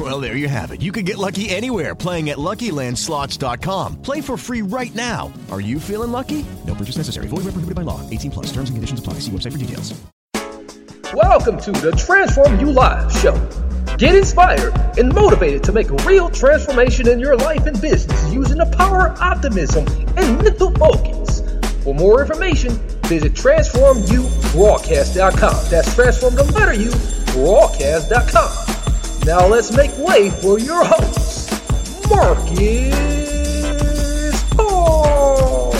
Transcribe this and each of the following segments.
Well, there you have it. You can get lucky anywhere playing at LuckyLandSlots.com. Play for free right now. Are you feeling lucky? No purchase necessary. Void where prohibited by law. 18 plus. Terms and conditions apply. See website for details. Welcome to the Transform You Live show. Get inspired and motivated to make a real transformation in your life and business using the power of optimism and mental focus. For more information, visit transformubroadcast.com. That's transform the letter U broadcast.com. Now let's make way for your host, Marcus Paul.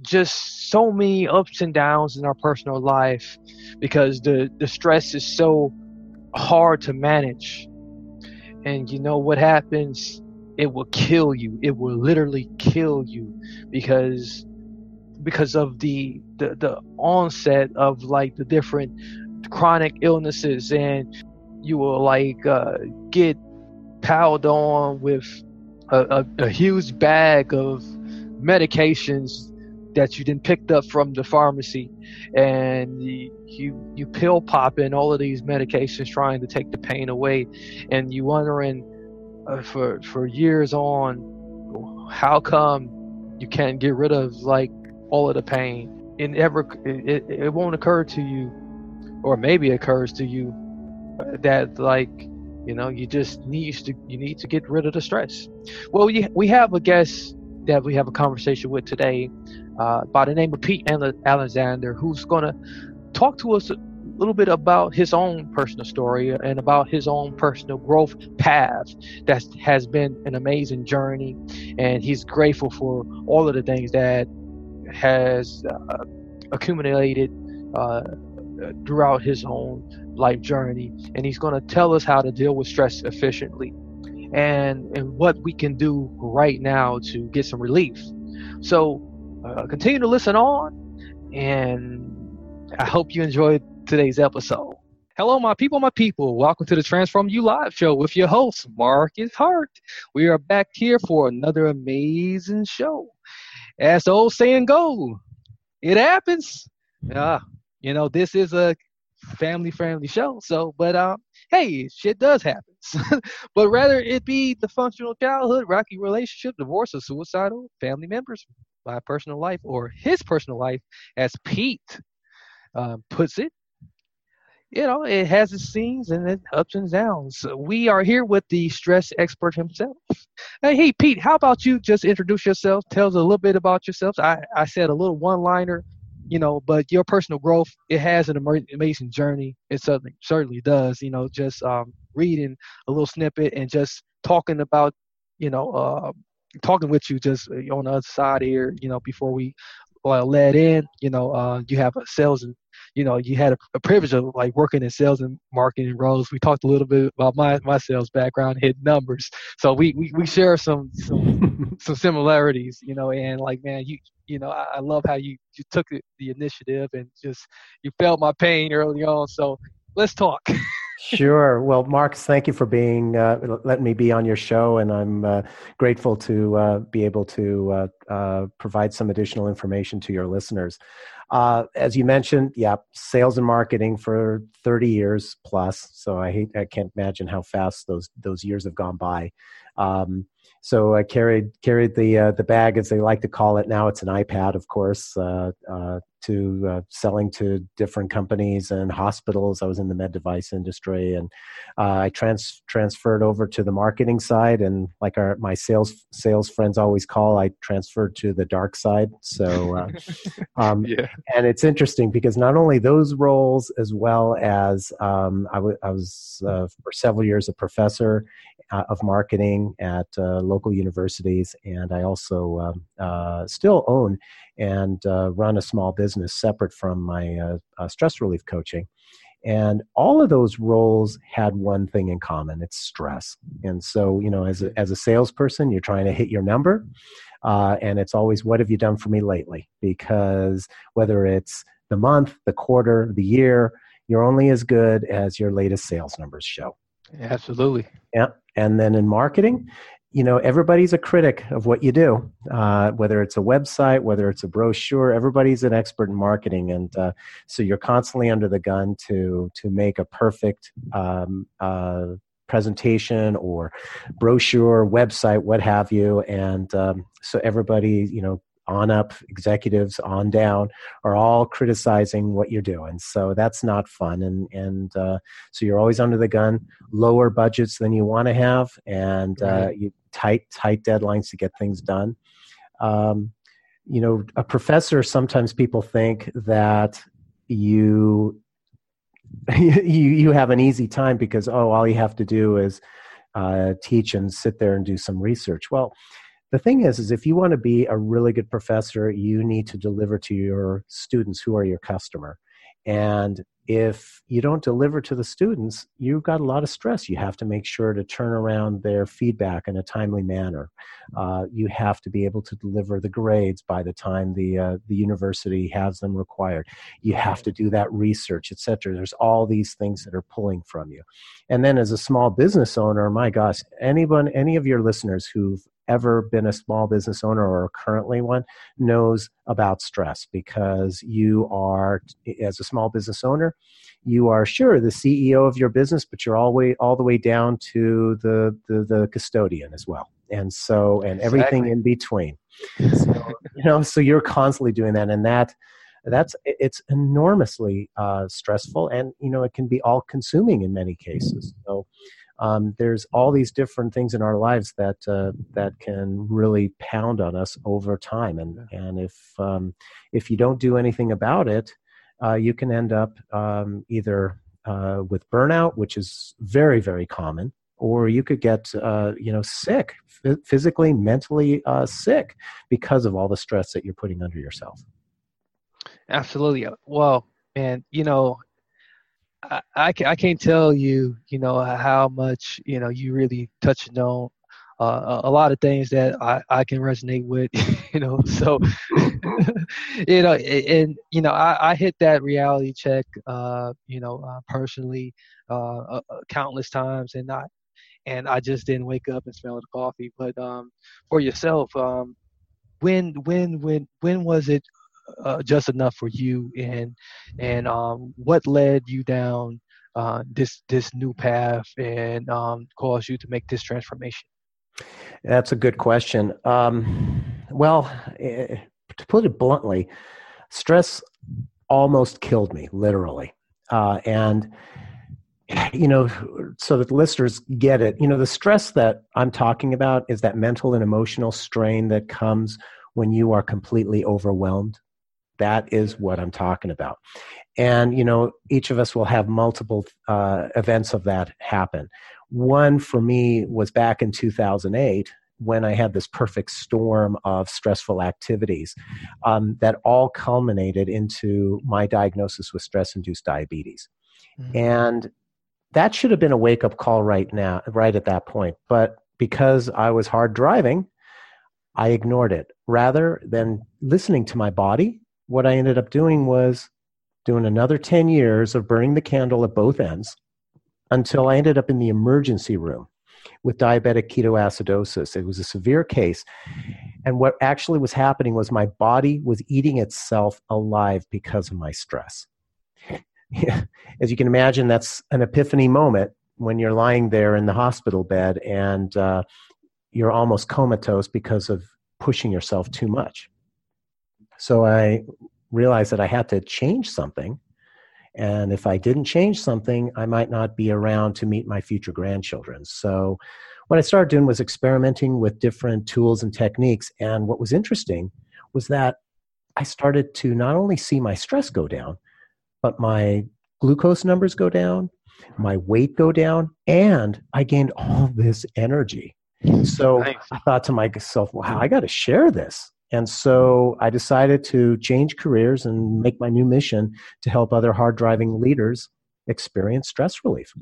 just so many ups and downs in our personal life because the the stress is so hard to manage. And you know what happens? It will kill you. It will literally kill you because because of the the, the onset of like the different chronic illnesses and you will like uh, get piled on with a, a, a huge bag of medications that you then picked up from the pharmacy. And you you, you pill popping all of these medications trying to take the pain away. And you wondering uh, for for years on how come you can't get rid of like all of the pain it never it, it won't occur to you or maybe occurs to you that like you know you just need to you need to get rid of the stress well we, we have a guest that we have a conversation with today uh, by the name of Pete Alexander, who's going to talk to us a little bit about his own personal story and about his own personal growth path that has been an amazing journey. And he's grateful for all of the things that has uh, accumulated uh, throughout his own life journey. And he's going to tell us how to deal with stress efficiently and, and what we can do right now to get some relief. So uh, continue to listen on, and I hope you enjoyed today's episode. Hello, my people, my people. Welcome to the Transform You Live show with your host, Marcus Hart. We are back here for another amazing show. As the old saying goes, it happens. Uh, you know, this is a family friendly show. So, but um, hey, shit does happen. but rather it be the functional childhood, rocky relationship, divorce, or suicidal family members, my personal life or his personal life, as Pete um, puts it. You know, it has its scenes and its ups and downs. We are here with the stress expert himself. Hey, hey, Pete, how about you just introduce yourself? Tell us a little bit about yourself. I, I said a little one liner you know but your personal growth it has an amazing journey it certainly certainly does you know just um, reading a little snippet and just talking about you know uh, talking with you just uh, on the other side here you know before we uh, led in you know uh, you have a sales and you know you had a, a, privilege of like working in sales and marketing roles we talked a little bit about my my sales background hit numbers so we we, we share some some some similarities you know and like man you you know, I, I love how you, you took the, the initiative and just you felt my pain early on. So let's talk. sure. Well, Marcus, thank you for being uh, letting me be on your show, and I'm uh, grateful to uh, be able to uh, uh, provide some additional information to your listeners. Uh, as you mentioned, yeah, sales and marketing for 30 years plus. So I hate, I can't imagine how fast those those years have gone by. Um, so I carried carried the the bag, as they like to call it now. It's an iPad, of course, to uh, selling to different companies and hospitals. I was in the med device industry, and uh, I trans- transferred over to the marketing side. And like our my sales sales friends always call, I transferred to the dark side. So, uh, um, yeah. and it's interesting because not only those roles, as well as um, I, w- I was uh, for several years a professor uh, of marketing at uh, local universities, and I also um, still own and uh, run a small business separate from my uh, uh, stress relief coaching. And all of those roles had one thing in common it's stress. And so, you know, as a, as a salesperson, you're trying to hit your number. Uh, and it's always, what have you done for me lately? Because whether it's the month, the quarter, the year, you're only as good as your latest sales numbers show. Absolutely. Yeah. And then in marketing, you know everybody's a critic of what you do uh, whether it's a website whether it's a brochure everybody's an expert in marketing and uh, so you're constantly under the gun to to make a perfect um, uh, presentation or brochure website what have you and um, so everybody you know on up executives on down are all criticizing what you're doing so that's not fun and and uh, so you're always under the gun lower budgets than you want to have and uh, you tight tight deadlines to get things done. Um, you know a professor sometimes people think that you you you have an easy time because oh all you have to do is uh, teach and sit there and do some research. Well the thing is is if you want to be a really good professor you need to deliver to your students who are your customer. And if you don't deliver to the students you've got a lot of stress. You have to make sure to turn around their feedback in a timely manner. Uh, you have to be able to deliver the grades by the time the uh, the university has them required. You have to do that research etc there's all these things that are pulling from you. And then as a small business owner my gosh anyone any of your listeners who've ever been a small business owner or currently one knows about stress because you are as a small business owner you are sure the ceo of your business but you're all way all the way down to the the, the custodian as well. And so and everything in between. So, you know so you're constantly doing that and that that's it's enormously uh, stressful and you know it can be all consuming in many cases. So um, there's all these different things in our lives that uh, that can really pound on us over time, and and if um, if you don't do anything about it, uh, you can end up um, either uh, with burnout, which is very very common, or you could get uh, you know sick, physically, mentally uh, sick because of all the stress that you're putting under yourself. Absolutely. Well, and you know, I, I, I can't tell you, you know, how much, you know, you really touched on uh, a lot of things that I, I can resonate with, you know. So, you know, and you know, I, I hit that reality check, uh, you know, uh, personally, uh, uh, uh, countless times, and not, and I just didn't wake up and smell the coffee. But um, for yourself, um, when, when, when, when was it uh, just enough for you and and um, what led you down uh, this this new path and um, caused you to make this transformation? That's a good question. Um, well eh, to put it bluntly stress almost killed me literally. Uh, and you know so that listeners get it you know the stress that i'm talking about is that mental and emotional strain that comes when you are completely overwhelmed that is what I'm talking about. And, you know, each of us will have multiple uh, events of that happen. One for me was back in 2008 when I had this perfect storm of stressful activities um, that all culminated into my diagnosis with stress induced diabetes. Mm-hmm. And that should have been a wake up call right now, right at that point. But because I was hard driving, I ignored it rather than listening to my body what I ended up doing was doing another 10 years of burning the candle at both ends until I ended up in the emergency room with diabetic ketoacidosis. It was a severe case. And what actually was happening was my body was eating itself alive because of my stress. As you can imagine, that's an epiphany moment when you're lying there in the hospital bed and uh, you're almost comatose because of pushing yourself too much. So I realized that I had to change something. And if I didn't change something, I might not be around to meet my future grandchildren. So what I started doing was experimenting with different tools and techniques. And what was interesting was that I started to not only see my stress go down, but my glucose numbers go down, my weight go down, and I gained all this energy. So nice. I thought to myself, wow, I got to share this. And so I decided to change careers and make my new mission to help other hard driving leaders experience stress relief.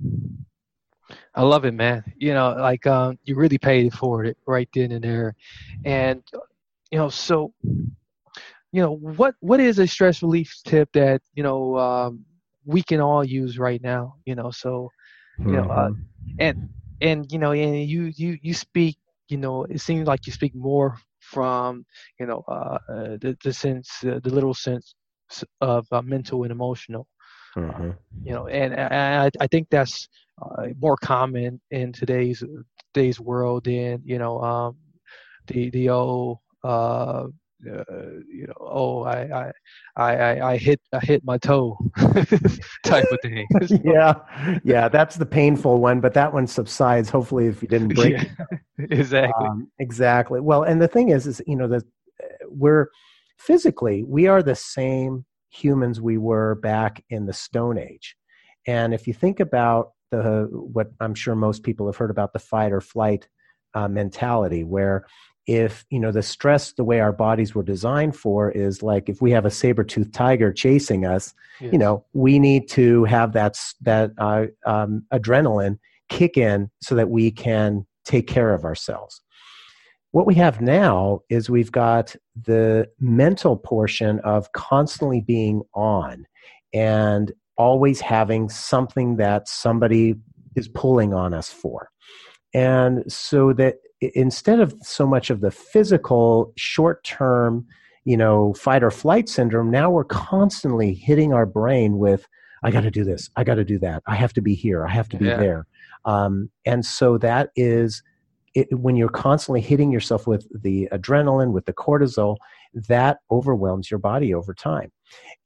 I love it, man. You know, like um, you really paid for it right then and there, and you know, so you know, what what is a stress relief tip that you know um, we can all use right now? You know, so you know, uh, Mhm. and and you know, and you you you speak. You know, it seems like you speak more from you know uh, uh, the the sense, uh, the literal sense of uh, mental and emotional Mhm. you know and, and I, I think that's uh, more common in today's today's world than you know um the the old uh, uh you know oh I, I I I hit I hit my toe type of thing yeah, yeah, that's the painful one, but that one subsides. Hopefully, if you didn't break Yeah, exactly Um, exactly. Well, and the thing is, is you know that we're physically we are the same humans we were back in the Stone Age, and if you think about the what I'm sure most people have heard about the fight or flight uh, mentality, where if you know the stress the way our bodies were designed for is like if we have a saber-toothed tiger chasing us Yes. you know we need to have that that uh, um, adrenaline kick in so that we can take care of ourselves what we have now is we've got the mental portion of constantly being on and always having something that somebody is pulling on us for and so that instead of so much of the physical short term you know fight or flight syndrome now we're constantly hitting our brain with i got to do this. I got to do that. I have to be here. I have to be Yeah. there. Um, and so that is it, when you're constantly hitting yourself with the adrenaline with the cortisol that overwhelms your body over time.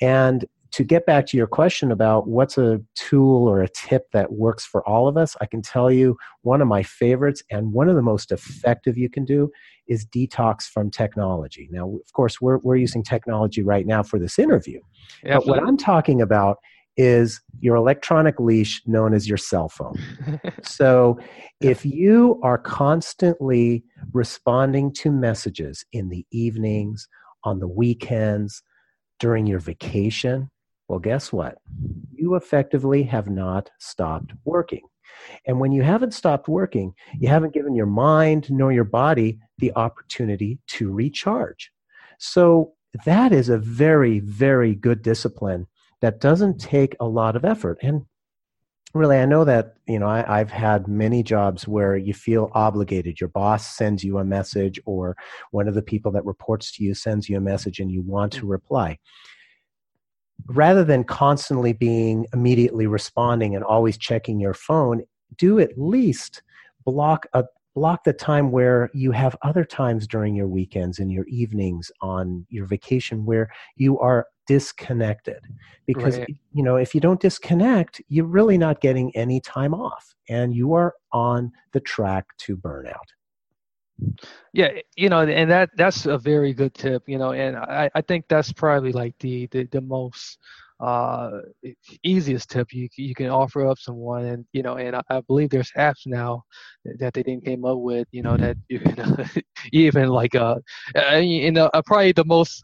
And to get back to your question about what's a tool or a tip that works for all of us, I can tell you one of my favorites and one of the most effective you can do is detox from technology. Now, of course, we're, we're using technology right now for this interview. Yeah, but what I'm talking about is your electronic leash known as your cell phone. So if you are constantly responding to messages in the evenings, on the weekends, during your vacation, well, guess what? You effectively have not stopped working. And when you haven't stopped working, you haven't given your mind nor your body the opportunity to recharge. So that is a very, very good discipline that doesn't take a lot of effort. And really, I know that, you know, I, I've had many jobs where you feel obligated. Your boss sends you a message, or one of the people that reports to you sends you a message and you want to reply rather than constantly being immediately responding and always checking your phone do at least block a block the time where you have other times during your weekends and your evenings on your vacation where you are disconnected because Right. you know if you don't disconnect you're really not getting any time off and you are on the track to burnout yeah you know and that that's a very good tip you know and i i think that's probably like the the, the most uh easiest tip you you can offer up someone and you know and i, I believe there's apps now that they didn't came up with you know that you can uh, even like uh uh, you know uh, probably the most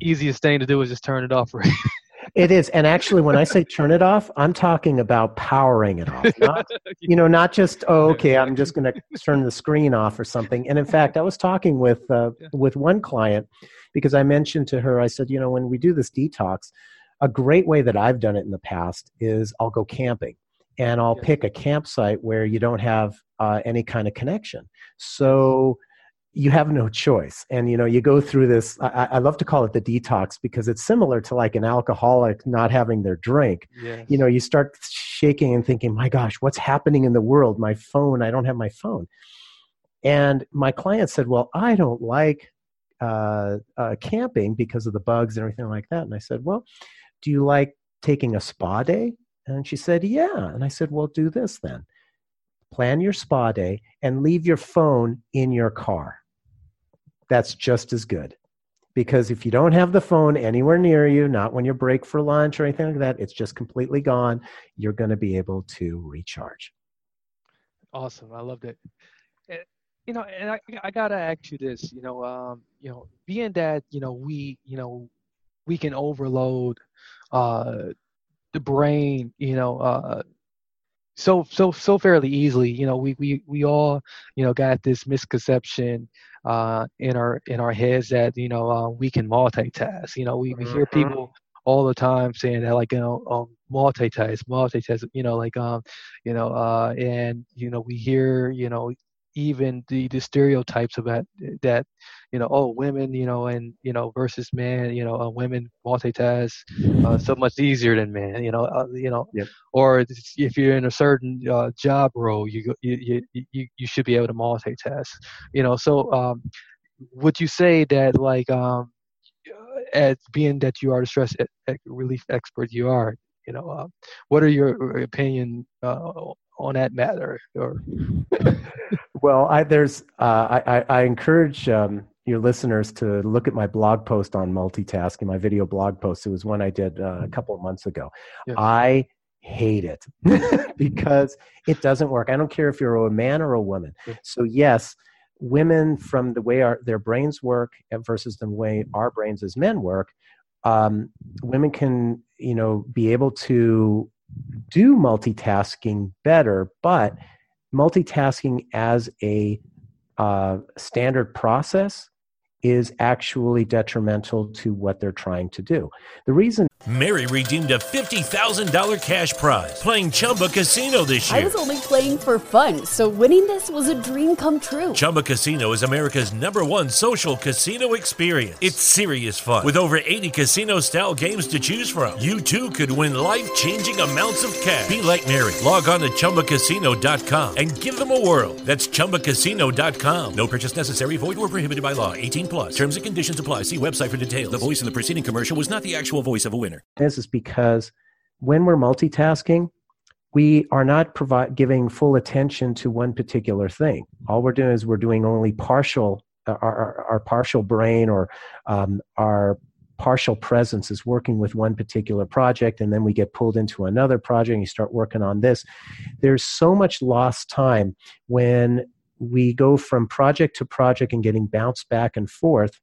easiest thing to do is just turn it off right it is and actually when i say turn it off i'm talking about powering it off not you know not just oh okay i'm just going to turn the screen off or something. And in fact i was talking with uh, with one client because i mentioned to her i said you know when we do this detox a great way that i've done it in the past is i'll go camping and i'll pick a campsite where you don't have uh, any kind of connection. So you have no choice. And you know you go through this I, I love to call it the detox because it's similar to like an alcoholic not having their drink. Yeah you know you start shaking and thinking my gosh what's happening in the world? My phone i don't have my phone. And my client said well i don't like uh, uh, camping because of the bugs and everything like that. And i said well do you like taking a spa day? And she said yeah. And i said well do this then plan your spa day and leave your phone in your car that's just as good because if you don't have the phone anywhere near you not when you break for lunch or anything like that it's just completely gone you're going to be able to recharge Awesome. I loved it. Eh, You know, and I, I gotta ask you this. You know, um, you know, being that you know we, you know, we can overload, uh, the brain, you know, uh, so so so fairly easily. You know, we we we all you know got this misconception uh, in our in our heads that you know uh, we can multitask. You know, we, we hear Mm-hmm. people all the time saying that like you know um, multitask, multitask. You know, like um, you know, uh, and you know we hear you know even the the stereotypes about that you know oh women you know and you know versus men you know uh, women multitask uh, so much easier than men you know uh, you know Yep. or if you're in a certain uh, job role you, go- you you you should be able to multitask you know so um would you say that like um as being that you are the stress relief expert you are you know uh, what are your opinion uh, on that matter or Well, I, there's uh, I, I, I encourage um, your listeners to look at my blog post on multitasking, my video blog post. It was one I did uh, a couple of months ago. Yeah. I hate it because it doesn't work. I don't care if you're a man or a woman. So yes, women from the way our their brains work versus the way our brains as men work, um, women can you know be able to do multitasking better, but multitasking as a uh, standard process is actually detrimental to what they're trying to do. The reason Mary redeemed a $50,000 cash prize playing Chumba Casino this year. I was only playing for fun, so winning this was a dream come true. Chumba Casino is America's number one social casino experience. It's serious fun. With over 80 casino style games to choose from, you too could win life changing amounts of cash. Be like Mary. Log on to chumbacasino.com and give them a whirl. That's chumbacasino.com. No purchase necessary, void or prohibited by law. 18 plus. Terms and conditions apply. See website for details. The voice in the preceding commercial was not the actual voice of a winner. This is because when we're multitasking, we are not provi- giving full attention to one particular thing. All we're doing is we're doing only partial, our, our, our partial brain or um, our partial presence is working with one particular project, and then we get pulled into another project and you start working on this. There's so much lost time when we go from project to project and getting bounced back and forth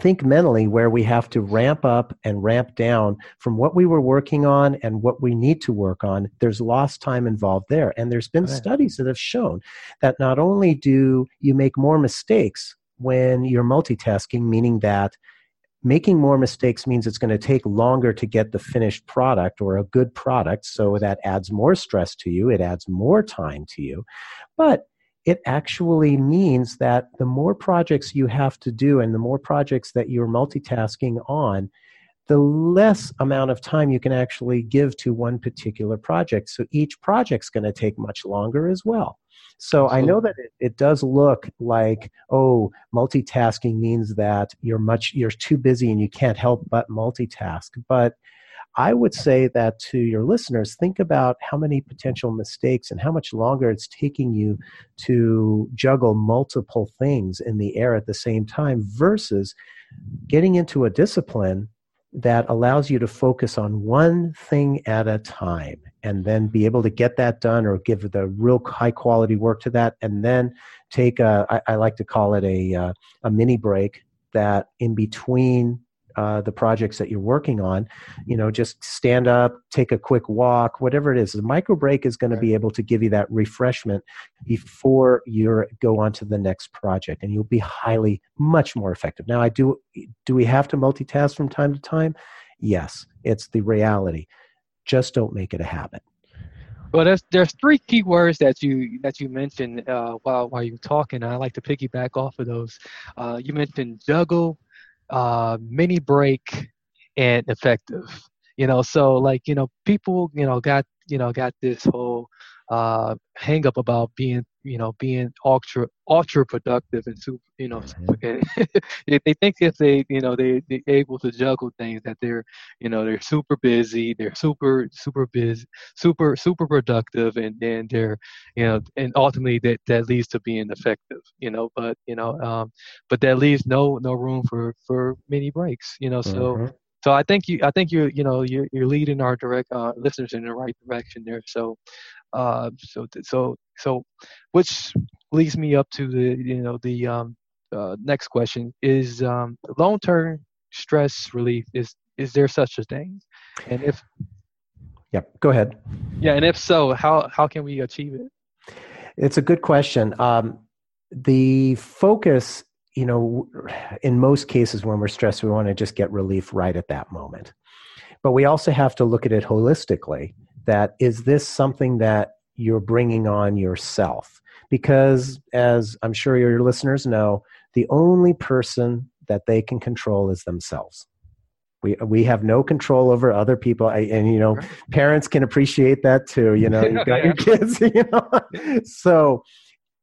think mentally where we have to ramp up and ramp down from what we were working on and what we need to work on. There's lost time involved there. And there's been Right. studies that have shown that not only do you make more mistakes when you're multitasking meaning that making more mistakes means it's going to take longer to get the finished product or a good product so that adds more stress to you it adds more time to you. But it actually means that the more projects you have to do and the more projects that you're multitasking on, the less amount of time you can actually give to one particular project. So each project's going to take much longer as well. So I know that it, it does look like, oh, multitasking means that you're much you're too busy and you can't help but multitask. But I would say that to your listeners, think about how many potential mistakes and how much longer it's taking you to juggle multiple things in the air at the same time versus getting into a discipline that allows you to focus on one thing at a time and then be able to get that done or give the real high quality work to that and then take a I, I like to call it a uh, a mini break that in between uh, the projects that you're working on, you know, just stand up, take a quick walk, whatever it is. The micro break is going to be able to give you that refreshment before you go on to the next project, and you'll be highly much more effective. Now, I do. Do we have to multitask from time to time? Yes, it's the reality. Just don't make it a habit. Well, there's there's three key words that you that you mentioned uh, while while you were talking. I like to piggyback off of those. Uh, you mentioned juggle, uh, mini break, and effective. You know, so like you know, people you know got you know got this whole uh, hang up about being you know being ultra ultra productive and super you know they, they think if they you know they they able to juggle things that they're you know they're super busy they're super super busy super super productive and then they're you know and ultimately that that leads to being effective you know but you know um but that leaves no no room for for many breaks you know so Mhm. so I think you I think you you know you're you're leading our direct uh, listeners in the right direction there so uh so so so which leads me up to the you know the um uh, next question is um long term stress relief is is there such a thing and if Yep. Go ahead. Yeah, and if so, how how can we achieve it? It's a good question. Um, the focus, you know, in most cases when we're stressed, we want to just get relief right at that moment. But we also have to look at it holistically. That is this something that you're bringing on yourself? Because, as I'm sure your listeners know, the only person that they can control is themselves. We, we have no control over other people. I, and you know parents can appreciate that too you know you've got your kids you know. So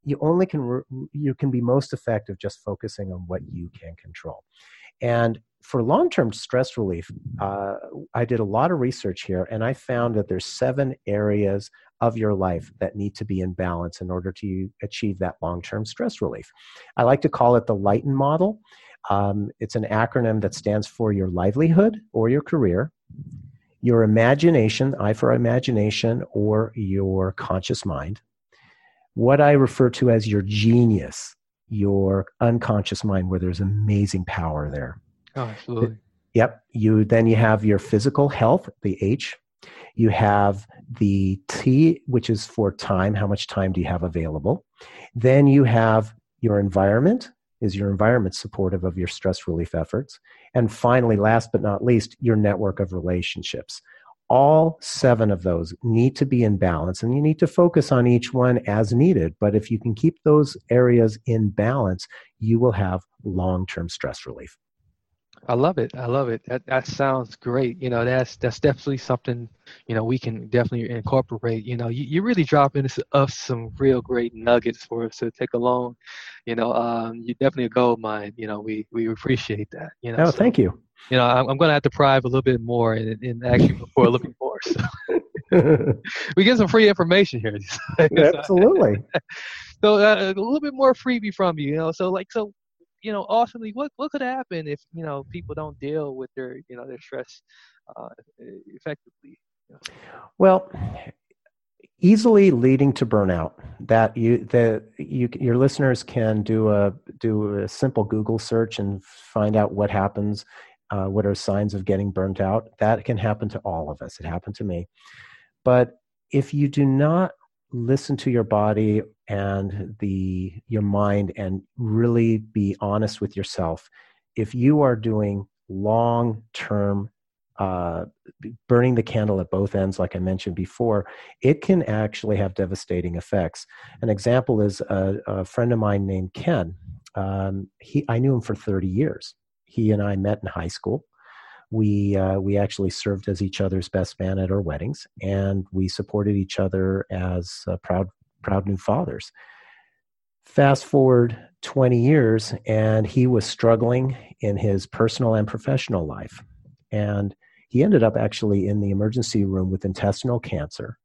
you only can you can be most effective just focusing on what you can control. And for long-term stress relief uh, i did a lot of research here and i found that there's seven areas of your life that need to be in balance in order to achieve that long-term stress relief. I like to call it the lighten model. Um, it's an acronym that stands for your livelihood or your career, your imagination, I for imagination, or your conscious mind, what I refer to as your genius, your unconscious mind, where there's amazing power there. Oh, absolutely. Yep. You then you have your physical health, the H. You have the T, which is for time. How much time do you have available? Then you have your environment, is your environment supportive of your stress relief efforts? And finally, last but not least, your network of relationships. All seven of those need to be in balance, and you need to focus on each one as needed. But if you can keep those areas in balance, you will have long term stress relief. I love it. I love it. That that sounds great. You know, that's that's definitely something you know we can definitely incorporate. You know, you, you really drop into us some real great nuggets for us to take along. You know, um, you're definitely a gold mine. You know, we we appreciate that. You know, oh, so, thank you. You know, I'm, I'm going to have to prive a little bit more and, and actually for little bit more. So. we get some free information here. Absolutely. so uh, a little bit more freebie from you. You know, so like so you know, ultimately, what what could happen if you know people don't deal with their you know their stress uh, effectively? Well, easily leading to burnout. That you the you your listeners can do a do a simple Google search and find out what happens. Uh, what are signs of getting burnt out? That can happen to all of us. It happened to me. But if you do not listen to your body and the your mind and really be honest with yourself. If you are doing long term uh, burning the candle at both ends like i mentioned before it can actually have devastating effects. An example is a, a friend of mine named ken. Um, he i knew him for 30 years. He and i met in high school we uh, we actually served as each other's best man at our weddings, and we supported each other as uh, proud proud new fathers. Fast forward 20 years, and he was struggling in his personal and professional life, and he ended up actually in the emergency room with intestinal cancer.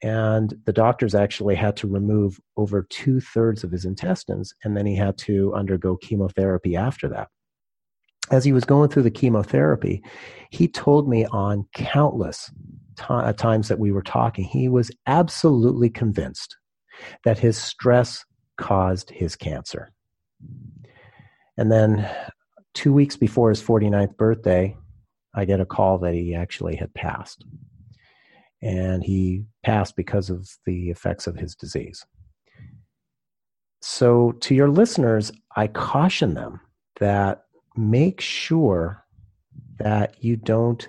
And the doctors actually had to remove over two thirds of his intestines, and then he had to undergo chemotherapy after that as he was going through the chemotherapy, he told me on countless t- uh, times that we were talking, he was absolutely convinced that his stress caused his cancer. And then two weeks before his 49th birthday, I get a call that he actually had passed. And he passed because of the effects of his disease. So, to your listeners, I caution them that make sure that you don't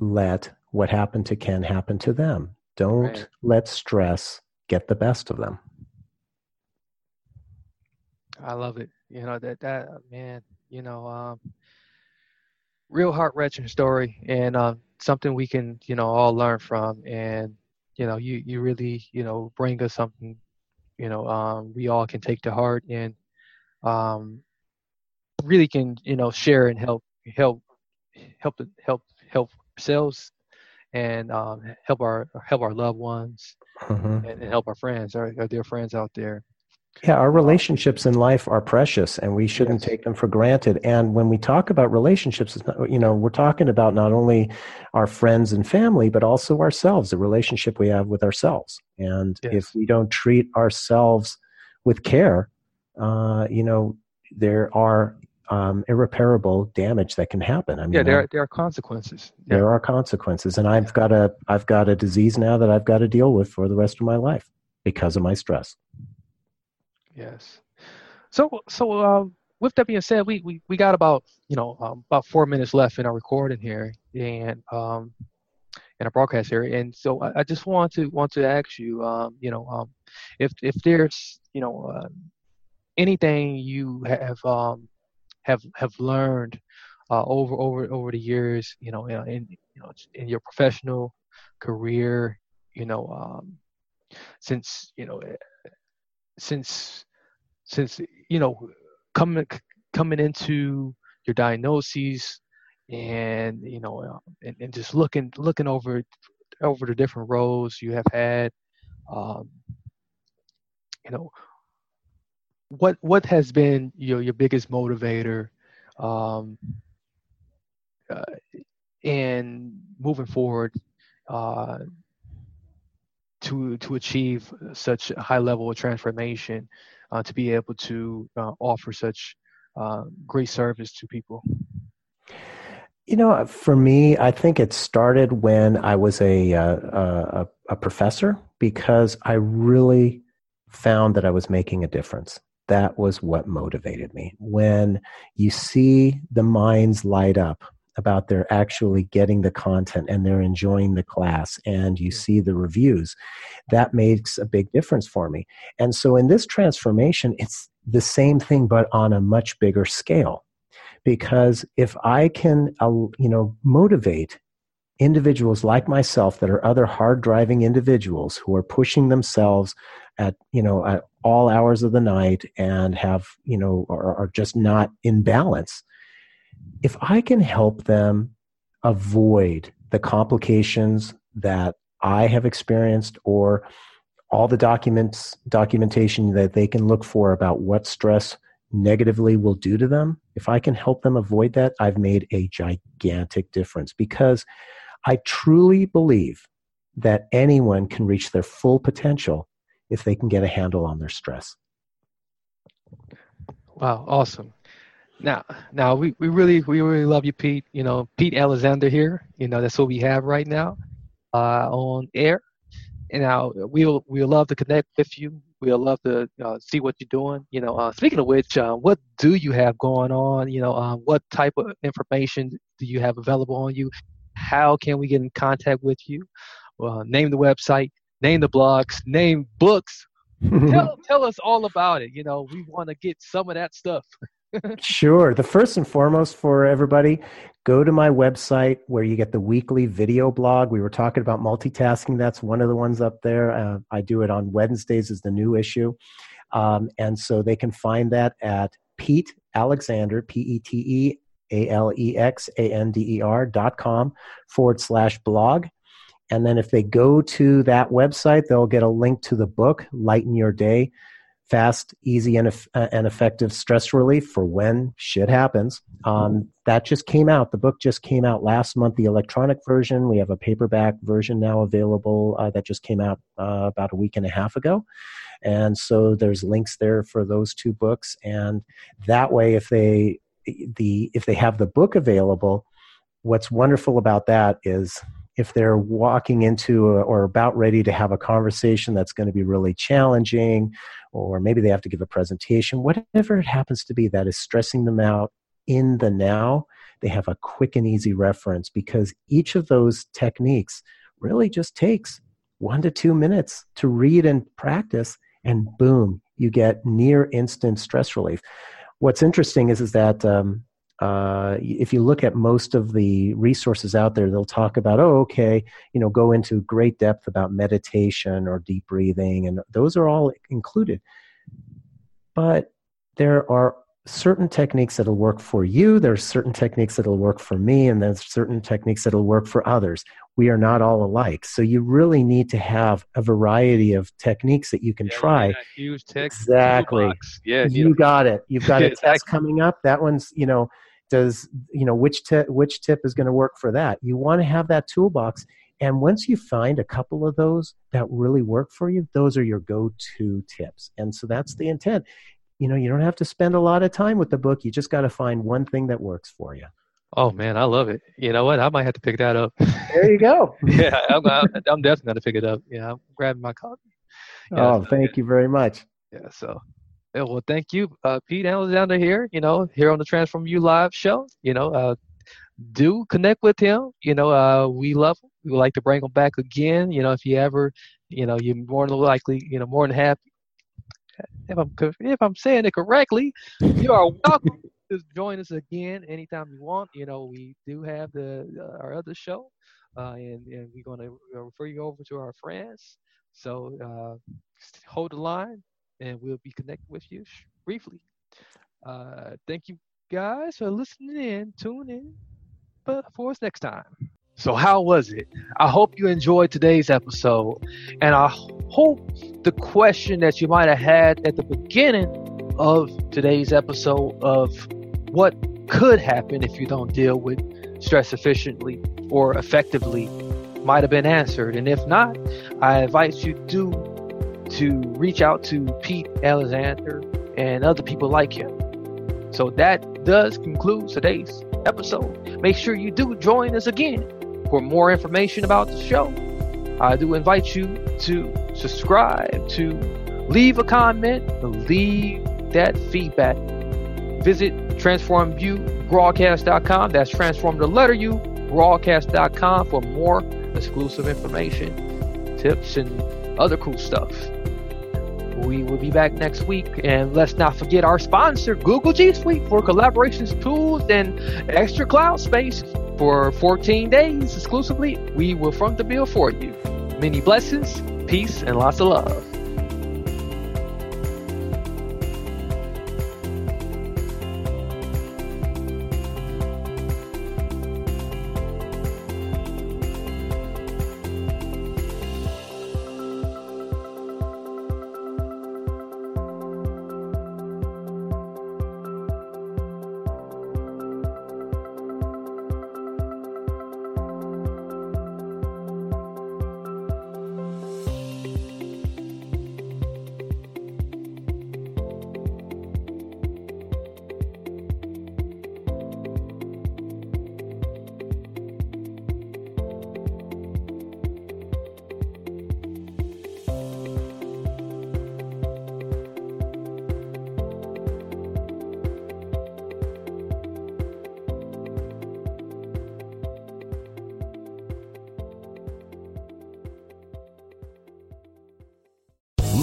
let what happened to Ken happen to them. Don't right. let stress get the best of them. I love it. You know that that man. You know, um, real heart wrenching story, and uh, something we can you know all learn from. And you know, you you really you know bring us something. You know, um, we all can take to heart, and um, really can you know share and help help help help help ourselves and um, help our help our loved ones mm-hmm. and, and, help our friends our, our, dear friends out there yeah our relationships in life are precious and we shouldn't yes. take them for granted and when we talk about relationships you know we're talking about not only our friends and family but also ourselves the relationship we have with ourselves and yes. if we don't treat ourselves with care uh, you know there are um, irreparable damage that can happen. I mean, yeah, there are, there are consequences. Yeah. There are consequences, and I've got a I've got a disease now that I've got to deal with for the rest of my life because of my stress. Yes. So so um, with that being said, we, we, we got about you know um, about four minutes left in our recording here, and um, in our broadcast here, and so I, I just want to want to ask you, um, you know, um, if if there's you know uh, anything you have um, have have learned uh, over over over the years, you know, in you know in your professional career, you know, um, since you know eh, since since you know coming coming into your diagnoses and you know uh, and, and just looking looking over over the different roles you have had um, you know what what has been your your biggest motivator um, uh, in moving forward uh, to to achieve such a high level of transformation uh, to be able to uh, offer such uh, great service to people? You know, for me, I think it started when I was a, uh, a, a professor because I really found that I was making a difference. That was what motivated me. When you see the minds light up about they're actually getting the content and they're enjoying the class and you see the reviews that makes a big difference for me. And so in this transformation it's the same thing but on a much bigger scale. Because if i can uh, you know motivate individuals like myself that are other hard driving individuals who are pushing themselves at you know at all hours of the night and have you know are, are just not in balance. If I can help them avoid the complications that I have experienced or all the documents documentation that they can look for about what stress negatively will do to them if i can help them avoid that i've made a gigantic difference because i truly believe that anyone can reach their full potential if they can get a handle on their stress wow awesome now, now we, we really we really love you, Pete. You know, Pete Alexander here. You know, that's what we have right now uh, on air. And now we'll we'll love to connect with you. We'll love to uh, see what you're doing. You know, uh, speaking of which, uh, what do you have going on? You know, uh, what type of information do you have available on you? How can we get in contact with you? Well, name the website, name the blogs, name books. tell tell us all about it. You know, we want to get some of that stuff. sure. The first and foremost for everybody, go to my website where you get the weekly video blog. We were talking about multitasking. That's one of the ones up there. Uh, I do it on Wednesdays is the new issue. Um, and so they can find that at Pete Alexander, P E T E A L E X A N D E R dot com forward slash blog. And then if they go to that website, they'll get a link to the book, Lighten Your Day fast, easy, and, uh, and effective stress relief for when shit happens. Um, that just came out. The book just came out last month, the electronic version. We have a paperback version now available uh, that just came out uh, about a week and a half ago. And so there's links there for those two books. And that way, if they the if they have the book available, what's wonderful about that is if they're walking into a, or about ready to have a conversation that's going to be really challenging, or maybe they have to give a presentation, whatever it happens to be that is stressing them out in the now, they have a quick and easy reference because each of those techniques really just takes one to two minutes to read and practice, and boom, you get near instant stress relief. What's interesting is, is that um, uh, if you look at most of the resources out there, they'll talk about, oh, okay, you know, go into great depth about meditation or deep breathing, and those are all included. But there are certain techniques that'll work for you. There are certain techniques that'll work for me, and there's certain techniques that'll work for others. We are not all alike, so you really need to have a variety of techniques that you can yeah, try. Huge tech exactly. Yeah, you got it. You've got a test coming up. That one's you know does you know which tip which tip is going to work for that you want to have that toolbox and once you find a couple of those that really work for you those are your go-to tips and so that's the intent you know, you don't have to spend a lot of time with the book. You just got to find one thing that works for you. Oh man, I love it. You know what? I might have to pick that up. There you go. yeah, I'm, I'm, I'm definitely going to pick it up. Yeah, I'm grabbing my copy. Yeah, oh, thank you very much. Yeah, so yeah, well, thank you, uh, Pete Alexander here. You know, here on the Transform You Live show. You know, uh, do connect with him. You know, uh, we love him. We would like to bring him back again. You know, if you ever, you know, you're more than likely, you know, more than happy. If I'm if I'm saying it correctly, you are welcome to join us again anytime you want. You know, we do have the uh, our other show, uh, and and we're gonna refer you over to our friends. So uh, hold the line, and we'll be connected with you briefly. Uh, thank you guys for listening in. Tune in, but for us next time. So how was it? I hope you enjoyed today's episode, and I hope the question that you might have had at the beginning of today's episode of what could happen if you don't deal with stress efficiently or effectively might have been answered. And if not, I advise you to to reach out to Pete Alexander and other people like him. So that does conclude today's episode. Make sure you do join us again for more information about the show. I do invite you to subscribe, to leave a comment, leave that feedback. Visit transformubroadcast.com. That's transform the letter U broadcast.com for more exclusive information, tips, and other cool stuff. We will be back next week. And let's not forget our sponsor, Google G Suite, for collaborations, tools, and extra cloud space for 14 days exclusively. We will front the bill for you. Many blessings, peace, and lots of love.